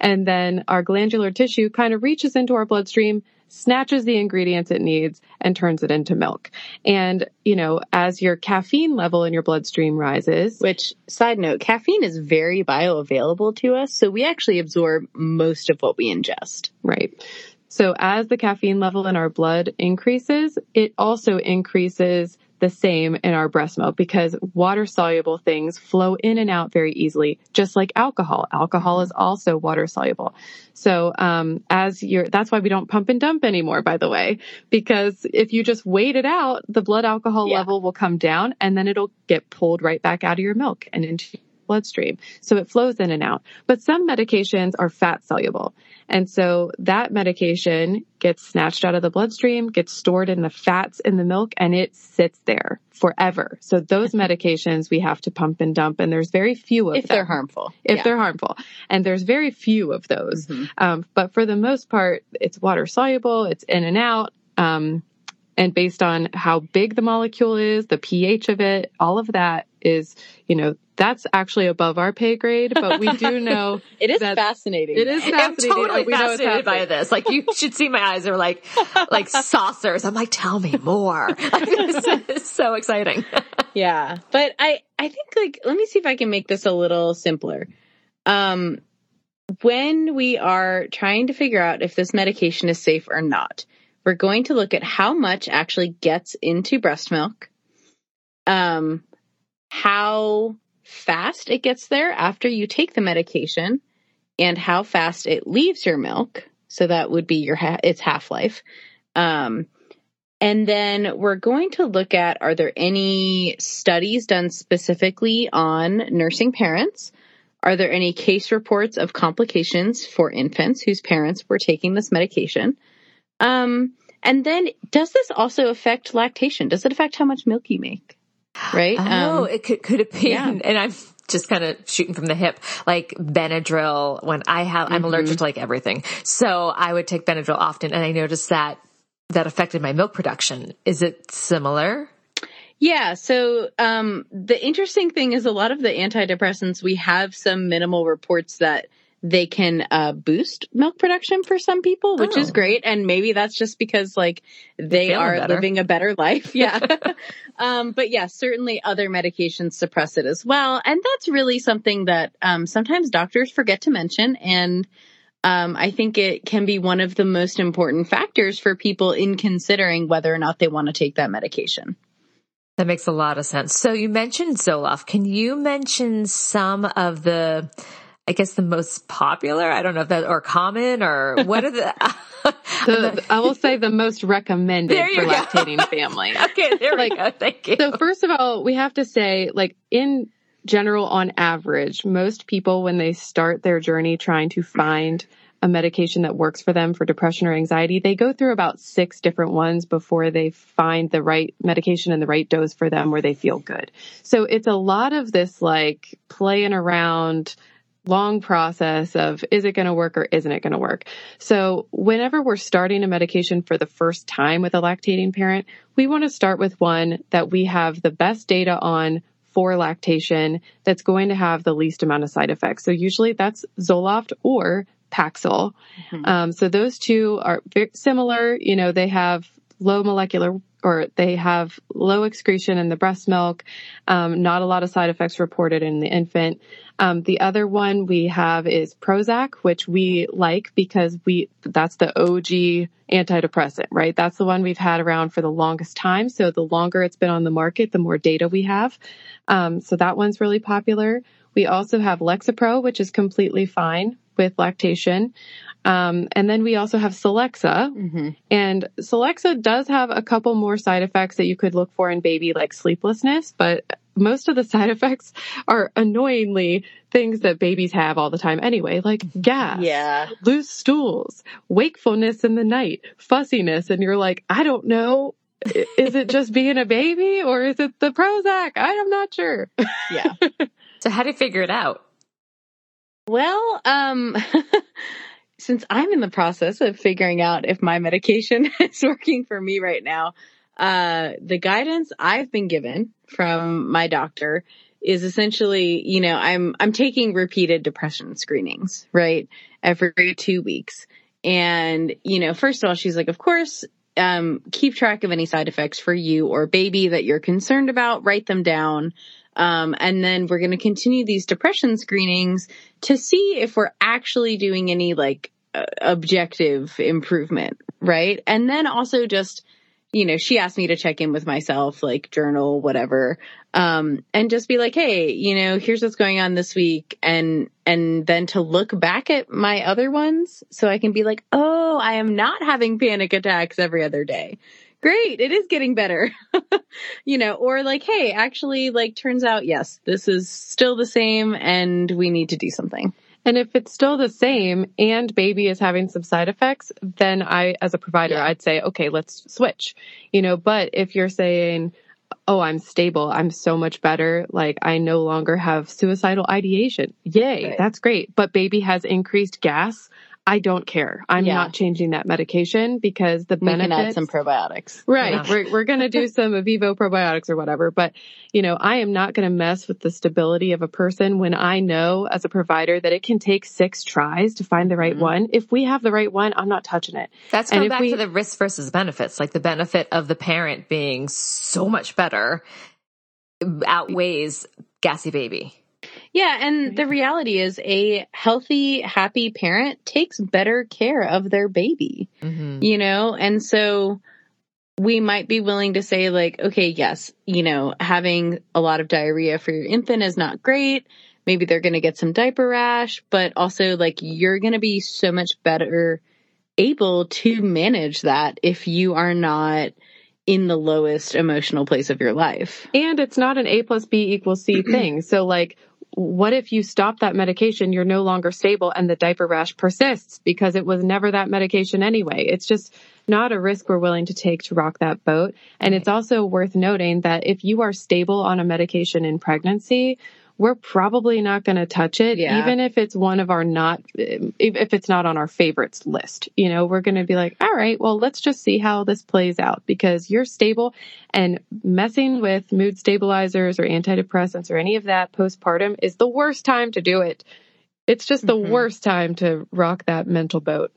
and then our glandular tissue kind of reaches into our bloodstream, snatches the ingredients it needs, and turns it into milk. And, you know, as your caffeine level in your bloodstream rises, Which, side note, caffeine is very bioavailable to us, so we actually absorb most of what we ingest. Right. So as the caffeine level in our blood increases, it also increases the same in our breast milk because water soluble things flow in and out very easily, just like alcohol. Alcohol is also water soluble. So, um, as you're, that's why we don't pump and dump anymore, by the way, because if you just wait it out, the blood alcohol Yeah. level will come down and then it'll get pulled right back out of your milk and into your bloodstream. So it flows in and out. But some medications are fat soluble. And so that medication gets snatched out of the bloodstream, gets stored in the fats in the milk, and it sits there forever. So those medications we have to pump and dump, and there's very few of If them. they're harmful. If Yeah. they're harmful. And there's very few of those. Mm-hmm. Um, but for the most part, it's water soluble, it's in and out. Um, and based on how big the molecule is, the pH of it, all of that is, you know, that's actually above our pay grade, but we do know It is fascinating. It is I'm fascinating. totally and we fascinated by this. Like you should see my eyes are like like saucers. I'm like, tell me more. Like, this is so exciting. Yeah. But I, I think like, let me see if I can make this a little simpler. Um, when we are trying to figure out if this medication is safe or not, we're going to look at how much actually gets into breast milk, um, how fast it gets there after you take the medication, and how fast it leaves your milk. So that would be your ha- its half life. Um, and then we're going to look at are there any studies done specifically on nursing parents? Are there any case reports of complications for infants whose parents were taking this medication? Um, and then does this also affect lactation? Does it affect how much milk you make? Right? Oh, Um, it could could it be? yeah. And I'm just kind of shooting from the hip, like Benadryl. When I have, I'm allergic to like everything, so I would take Benadryl often, and I noticed that that affected my milk production. Is it similar? Yeah. So, um, the interesting thing is a lot of the antidepressants, we have some minimal reports that they can, uh, boost milk production for some people, which is Oh. great. And maybe that's just because like they feeling are better. living a better life. Yeah. um, but yeah, certainly other medications suppress it as well. And that's really something that, um, sometimes doctors forget to mention. And, um, I think it can be one of the most important factors for people in considering whether or not they want to take that medication. That makes a lot of sense. So you mentioned Zoloft. Can you mention some of the, I guess the most popular? I don't know if that or common or what are the? The, I will say the most recommended for go. lactating families. okay, there we go. Thank you. So first of all, we have to say, like in general, on average, most people when they start their journey trying to find a medication that works for them for depression or anxiety, they go through about six different ones before they find the right medication and the right dose for them where they feel good. So it's a lot of this like playing around, long process of is it going to work or isn't it going to work? So whenever we're starting a medication for the first time with a lactating parent, we want to start with one that we have the best data on for lactation that's going to have the least amount of side effects. So usually that's Zoloft or Paxil. Um, so those two are very similar. You know, they have low molecular or they have low excretion in the breast milk, um, not a lot of side effects reported in the infant. Um, the other one we have is Prozac, which we like because we that's the OG antidepressant, right? That's the one we've had around for the longest time. So the longer it's been on the market, the more data we have. Um, so that one's really popular. We also have Lexapro, which is completely fine with lactation. Um, and then we also have Celexa. And Celexa does have a couple more side effects that you could look for in baby, like sleeplessness, but most of the side effects are annoyingly things that babies have all the time anyway, like gas, Yeah. loose stools, wakefulness in the night, fussiness. And you're like, I don't know. Is it just being a baby or is it the Prozac? I am not sure. Yeah. so how do you figure it out? Well, um, since I'm in the process of figuring out if my medication is working for me right now, uh, the guidance I've been given from my doctor is essentially, you know, I'm, I'm taking repeated depression screenings, right? Every two weeks. And, you know, first of all, she's like, of course, um, keep track of any side effects for you or baby that you're concerned about, write them down. Um, and then we're going to continue these depression screenings to see if we're actually doing any like uh, objective improvement, right? And then also just, you know, she asked me to check in with myself, like journal, whatever, um, and just be like, hey, you know, here's what's going on this week, and and then to look back at my other ones, so I can be like, oh, I am not having panic attacks every other day. Great, it is getting better. you know, or like, hey, actually, like, turns out, yes, this is still the same and we need to do something. And if it's still the same and baby is having some side effects, then I, as a provider, Yeah. I'd say, okay, let's switch, you know, but if you're saying, Oh, I'm stable. I'm so much better. Like I no longer have suicidal ideation. Yay. Right. That's great. But baby has increased gas. I don't care. I'm Yeah. not changing that medication because the We can benefits. add some probiotics. Right. Yeah. We're, we're going to do some Evivo probiotics or whatever. But, you know, I am not going to mess with the stability of a person when I know as a provider that it can take six tries to find the right mm-hmm. one. If we have the right one, I'm not touching it. That's going back we- to the risk versus benefits. Like the benefit of the parent being so much better outweighs gassy baby. Yeah, and the reality is a healthy, happy parent takes better care of their baby. Mm-hmm. you know and so we might be willing to say like okay yes you know having a lot of diarrhea for your infant is not great maybe they're going to get some diaper rash but also like you're going to be so much better able to manage that if you are not in the lowest emotional place of your life And it's not an A plus B equals C thing. So like, what if you stop that medication, you're no longer stable and the diaper rash persists because it was never that medication anyway. It's just not a risk we're willing to take to rock that boat. And it's also worth noting that if you are stable on a medication in pregnancy, we're probably not going to touch it, Yeah. even if it's one of our not, if if it's not on our favorites list. You know, we're going to be like, all right, well, let's just see how this plays out because you're stable and messing with mood stabilizers or antidepressants or any of that postpartum is the worst time to do it. It's just the Mhm. worst time to rock that mental boat.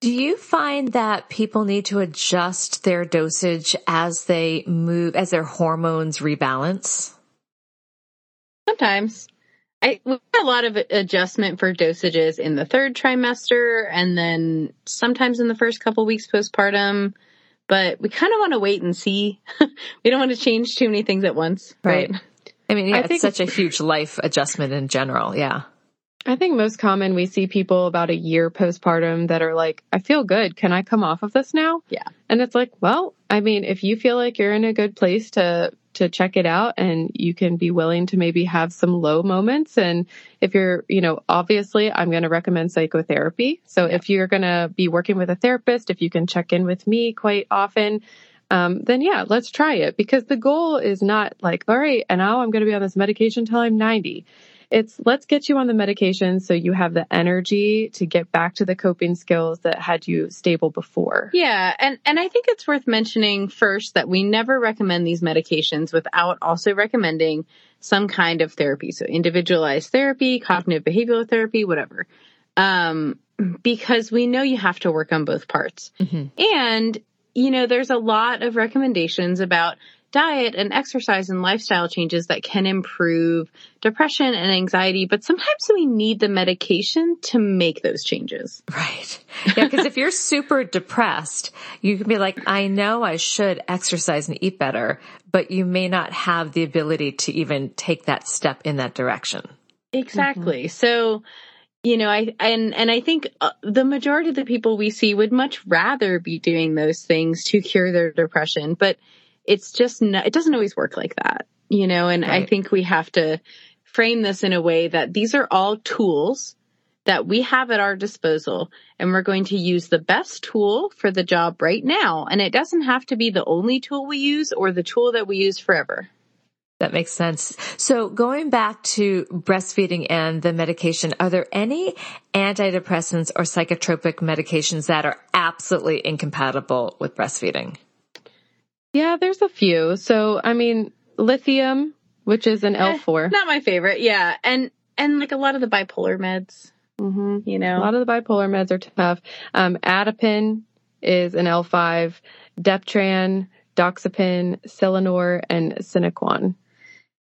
Do you find that people need to adjust their dosage as they move, as their hormones rebalance? Sometimes. I we had a lot of adjustment for dosages in the third trimester and then sometimes in the first couple weeks postpartum, but we kind of want to wait and see. we don't want to change too many things at once, right? I mean, yeah, I it's think- such a huge life adjustment in general. Yeah. I think most common we see people about a year postpartum that are like, I feel good. Can I come off of this now? Yeah. And it's like, well, I mean, if you feel like you're in a good place to to check it out and you can be willing to maybe have some low moments and if you're, you know, obviously I'm going to recommend psychotherapy. So if you're going to be working with a therapist, if you can check in with me quite often, um, then yeah, let's try it because the goal is not like, all right, and now I'm going to be on this medication till I'm 90. It's let's get you on the medication so you have the energy to get back to the coping skills that had you stable before. Yeah, and and I think it's worth mentioning first that we never recommend these medications without also recommending some kind of therapy. So individualized therapy, cognitive behavioral therapy, whatever. Um because we know you have to work on both parts. And you know, there's a lot of recommendations about diet and exercise and lifestyle changes that can improve depression and anxiety, but sometimes we need the medication to make those changes. Right. Yeah, because if you're super depressed, you can be like, I know I should exercise and eat better, but you may not have the ability to even take that step in that direction. Exactly. So, you know, I and and I think uh, the majority of the people we see would much rather be doing those things to cure their depression, but it's just not, it doesn't always work like that, you know, and I think we have to frame this in a way that these are all tools that we have at our disposal and we're going to use the best tool for the job right now and it doesn't have to be the only tool we use or the tool that we use forever. That makes sense. So going back to breastfeeding and the medication, are there any antidepressants or psychotropic medications that are absolutely incompatible with breastfeeding? Yeah, there's a few. So, I mean, lithium, which is an Eh, L4. Not my favorite. Yeah. And and like a lot of the bipolar meds, hmm you know. A lot of the bipolar meds are tough. Um, Adapin is an L5, Deptran, Doxepin, Silenor, and Sinequan.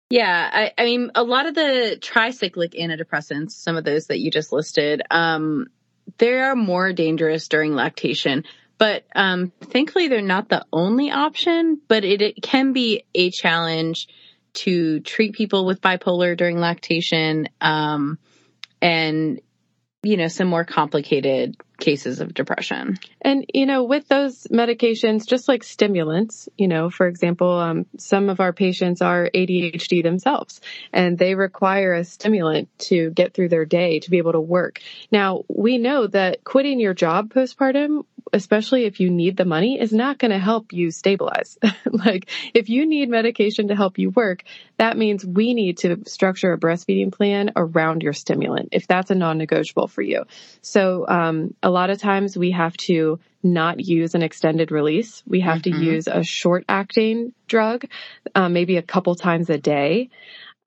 Yeah, I, I mean, a lot of the tricyclic antidepressants, some of those that you just listed, um, they are more dangerous during lactation. But um, thankfully, they're not the only option. But it, it can be a challenge to treat people with bipolar during lactation, um, and you know some more complicated cases of depression. And, you know, with those medications, just like stimulants, you know, for example, um, some of our patients are ADHD themselves and they require a stimulant to get through their day to be able to work. Now, we know that quitting your job postpartum especially if you need the money, is not going to help you stabilize. like if you need medication to help you work, that means we need to structure a breastfeeding plan around your stimulant if that's a non-negotiable for you. So um, a lot of times we have to not use an extended release. We have mm-hmm. to use a short acting drug, um, maybe a couple times a day.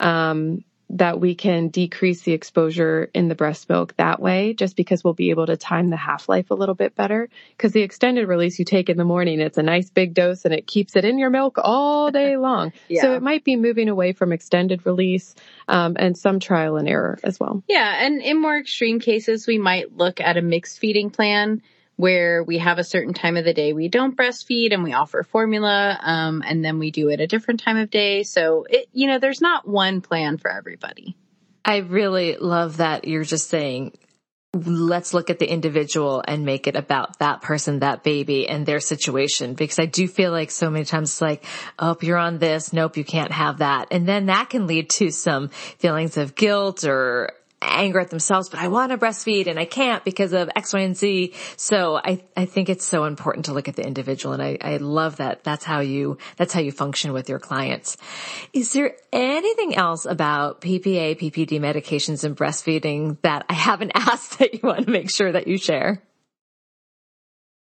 Um, that we can decrease the exposure in the breast milk that way, just because we'll be able to time the half life a little bit better. Because the extended release you take in the morning, it's a nice big dose and it keeps it in your milk all day long. yeah. So it might be moving away from extended release um, and some trial and error as well. Yeah, and in more extreme cases, we might look at a mixed feeding plan where we have a certain time of the day we don't breastfeed and we offer formula um, and then we do it a different time of day so it you know there's not one plan for everybody i really love that you're just saying let's look at the individual and make it about that person, that baby and their situation. Because I do feel like so many times it's like, oh, you're on this. Nope, you can't have that. And then that can lead to some feelings of guilt or anger at themselves, but I want to breastfeed and I can't because of X, Y, and Z. So I, I think it's so important to look at the individual. And I, I love that. That's how you, that's how you function with your clients. Is there anything else about PPA, PPD medications and breastfeeding that I haven't asked that you want to make sure that you share?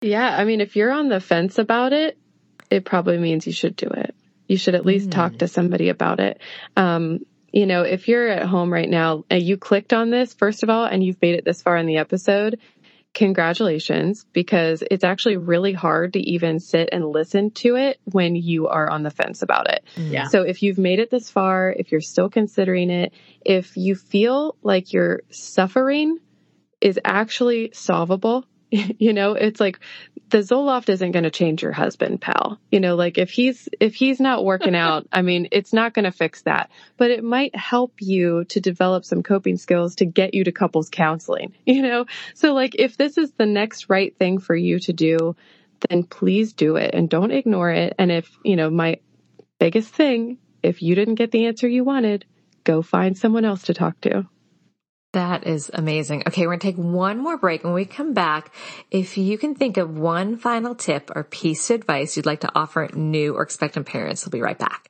Yeah. I mean, if you're on the fence about it, it probably means you should do it. You should at least mm. talk to somebody about it. Um, you know, if you're at home right now and you clicked on this, first of all, and you've made it this far in the episode, congratulations, because it's actually really hard to even sit and listen to it when you are on the fence about it. Mm. Yeah. So if you've made it this far, if you're still considering it, if you feel like your suffering is actually solvable, you know, it's like the Zoloft isn't going to change your husband, pal. You know, like if he's, if he's not working out, I mean, it's not going to fix that, but it might help you to develop some coping skills to get you to couples counseling, you know? So like if this is the next right thing for you to do, then please do it and don't ignore it. And if, you know, my biggest thing, if you didn't get the answer you wanted, go find someone else to talk to. That is amazing. Okay, we're going to take one more break. When we come back, if you can think of one final tip or piece of advice you'd like to offer new or expectant parents, we'll be right back.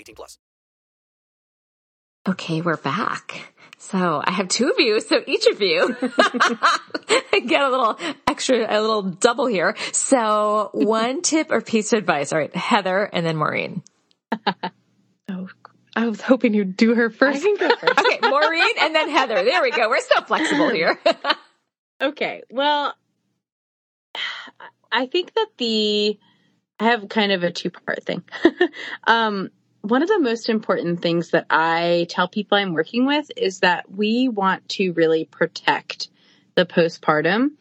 18 plus. Okay, we're back. So I have two of you. So each of you get a little extra, a little double here. So one tip or piece of advice. All right, Heather and then Maureen. oh, I was hoping you'd do her first. I can go first. okay, Maureen and then Heather. There we go. We're so flexible here. okay. Well, I think that the I have kind of a two part thing. um, one of the most important things that I tell people I'm working with is that we want to really protect the postpartum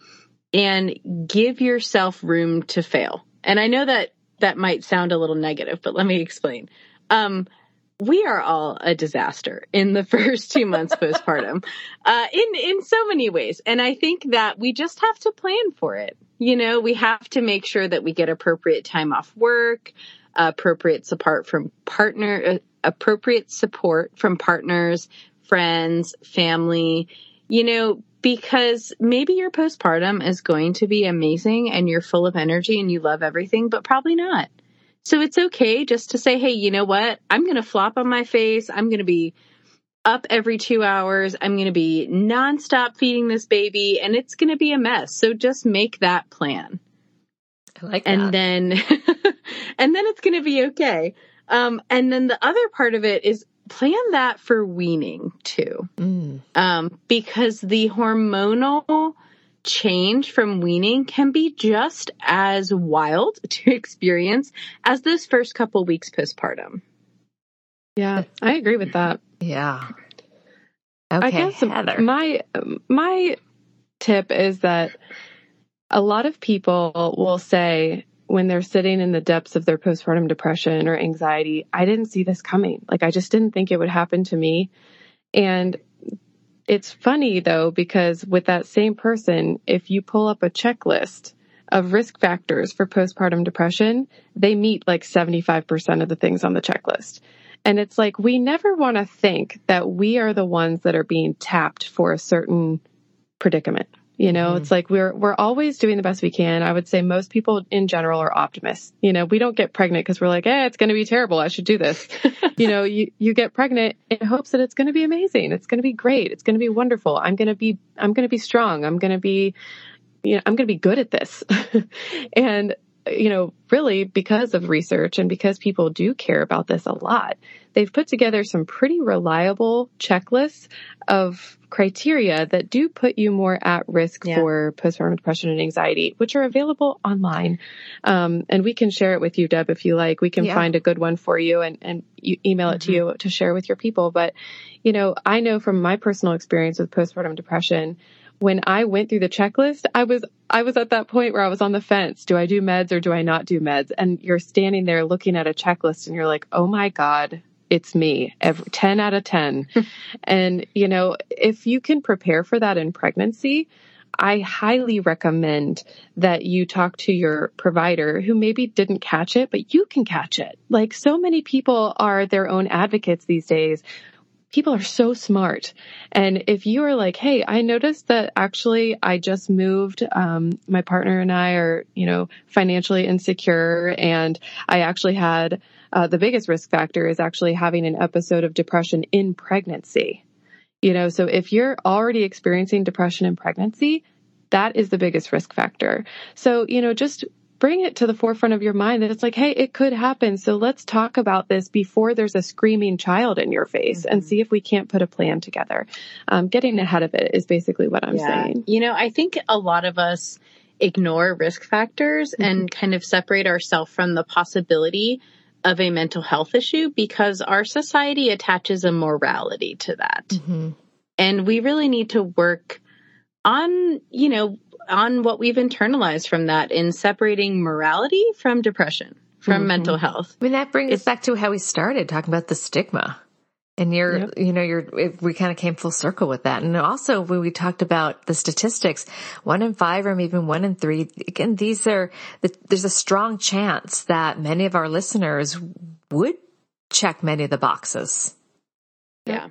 and give yourself room to fail. And I know that that might sound a little negative, but let me explain. Um, we are all a disaster in the first two months postpartum, uh, in, in so many ways. And I think that we just have to plan for it. You know, we have to make sure that we get appropriate time off work, appropriate support from partner, uh, appropriate support from partners, friends, family, you know, because maybe your postpartum is going to be amazing and you're full of energy and you love everything, but probably not. So it's okay just to say, hey, you know what? I'm going to flop on my face. I'm going to be up every two hours. I'm going to be nonstop feeding this baby and it's going to be a mess. So just make that plan. I like that. And then, and then it's going to be okay. Um, and then the other part of it is plan that for weaning too. Mm. Um, because the hormonal change from weaning can be just as wild to experience as those first couple weeks postpartum. Yeah, I agree with that. Yeah. I Okay, guess Heather. my my tip is that a lot of people will say when they're sitting in the depths of their postpartum depression or anxiety, I didn't see this coming. Like I just didn't think it would happen to me. And it's funny though because with that same person, if you pull up a checklist of risk factors for postpartum depression, they meet like 75% of the things on the checklist. And it's like we never want to think that we are the ones that are being tapped for a certain predicament. You know, it's like we're we're always doing the best we can. I would say most people in general are optimists. You know, we don't get pregnant because we're like, "Eh, it's going to be terrible. I should do this." you know, you you get pregnant in hopes that it's going to be amazing. It's going to be great. It's going to be wonderful. I'm going to be I'm going to be strong. I'm going to be you know, I'm going to be good at this. and you know, really because of research and because people do care about this a lot, they've put together some pretty reliable checklists of criteria that do put you more at risk Yeah. for postpartum depression and anxiety, which are available online. Um, and we can share it with you, Deb, if you like. We can Yeah. find a good one for you and, and you email it to you to share with your people. But, you know, I know from my personal experience with postpartum depression, when I went through the checklist, I was I was at that point where I was on the fence. Do I do meds or do I not do meds? And you're standing there looking at a checklist and you're like, "Oh my god, it's me." Every 10 out of 10. and you know, if you can prepare for that in pregnancy, I highly recommend that you talk to your provider who maybe didn't catch it, but you can catch it. Like so many people are their own advocates these days people are so smart. And if you are like, Hey, I noticed that actually I just moved, um, my partner and I are, you know, financially insecure and I actually had, uh, the biggest risk factor is actually having an episode of depression in pregnancy. You know, so if you're already experiencing depression in pregnancy, that is the biggest risk factor. So, you know, just bring it to the forefront of your mind that it's like, hey, it could happen. So let's talk about this before there's a screaming child in your face and mm-hmm. see if we can't put a plan together. Um, getting ahead of it is basically what I'm saying. You know, I think a lot of us ignore risk factors and mm-hmm. kind of separate ourselves from the possibility of a mental health issue because our society attaches a morality to that. Mm-hmm. And we really need to work on, you know, on what we've internalized from that in separating morality from depression, from Mhm. mental health. I mean, that brings us back to how we started talking about the stigma. And you're, you know, you're, it- we kind of came full circle with that. And also when we talked about the statistics, one in five or maybe even one in three, again, these are, there's a strong chance that many of our listeners would check many of the boxes. Yeah.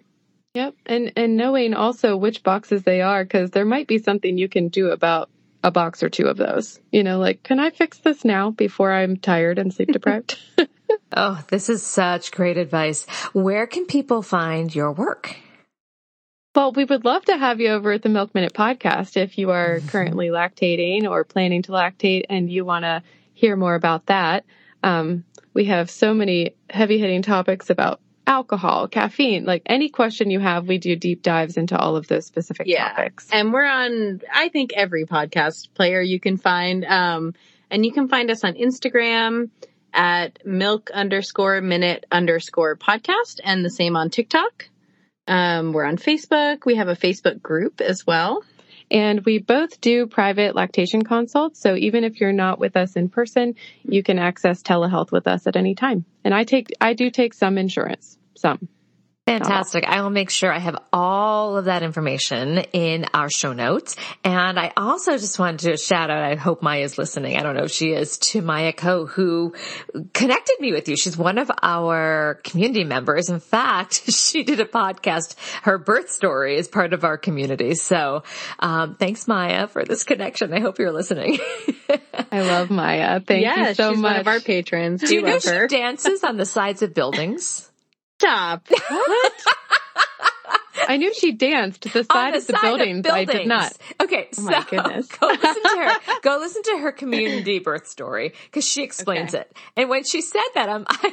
Yep. And, and knowing also which boxes they are, cause there might be something you can do about a box or two of those. You know, like, can I fix this now before I'm tired and sleep deprived? Oh, this is such great advice. Where can people find your work? Well, we would love to have you over at the Milk Minute podcast if you are currently lactating or planning to lactate and you want to hear more about that. Um, we have so many heavy hitting topics about alcohol, caffeine, like any question you have, we do deep dives into all of those specific topics. And we're on, I think, every podcast player you can find. Um, and you can find us on Instagram at milk underscore minute underscore podcast and the same on TikTok. Um, we're on Facebook. We have a Facebook group as well. And we both do private lactation consults. So even if you're not with us in person, you can access telehealth with us at any time. And I take, I do take some insurance, some. Fantastic. I will make sure I have all of that information in our show notes. And I also just wanted to shout out, I hope Maya's listening. I don't know if she is to Maya Ko who connected me with you. She's one of our community members. In fact, she did a podcast. Her birth story is part of our community. So, um, thanks Maya for this connection. I hope you're listening. I love Maya. Thank yeah, you so she's much. one of our patrons. Do you We know love she dances on the sides of buildings? Stop. What? I knew she danced the side the of the side buildings. I did not. Okay, Oh my goodness. go listen to her. Go listen to her community birth story because she explains Okay. it. And when she said that, I'm I,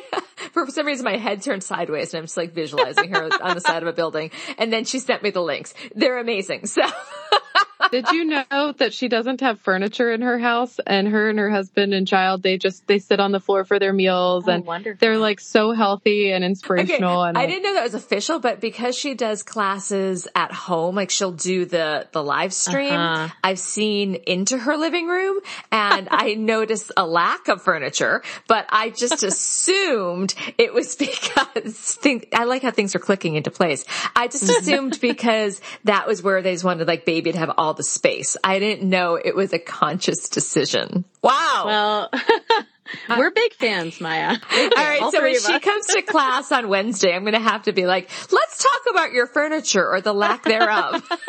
for some reason my head turned sideways and I'm just like visualizing her on the side of a building. And then she sent me the links. They're amazing. So Did you know that she doesn't have furniture in her house and her and her husband and child, they just, they sit on the floor for their meals Oh, and wonderful. they're like so healthy and Okay, inspirational. and I didn't know that was official, but because she does classes at home, like she'll do the the live stream, Uh-huh. I've seen into her living room and I noticed a lack of furniture, but I just assumed it was because think I like how things are clicking into place. I just assumed because that was where they just wanted like baby to have all the space. I didn't know it was a conscious decision. Wow. Well, uh, we're big fans, Maya. All right, All so when she comes to class on Wednesday, I'm going to have to be like, let's talk about your furniture or the lack thereof.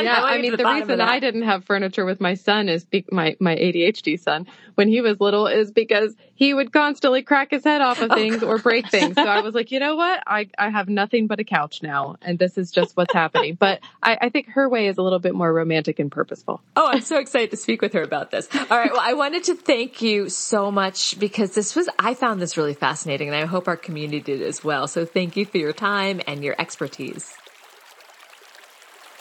yeah, I mean, the reason I didn't have furniture with my son is be- my my ADHD son when he was little is because he would constantly crack his head off of oh, things or break things. So I was like, you know what? I I have nothing but a couch now, and this is just what's happening. But I, I think her way is a little bit more romantic and purposeful. Oh, I'm so excited to speak with her about this. All right. Well, I wanted to thank you so much because this was, I found this really fascinating and I hope our community did as well. So thank you for your time and your expertise.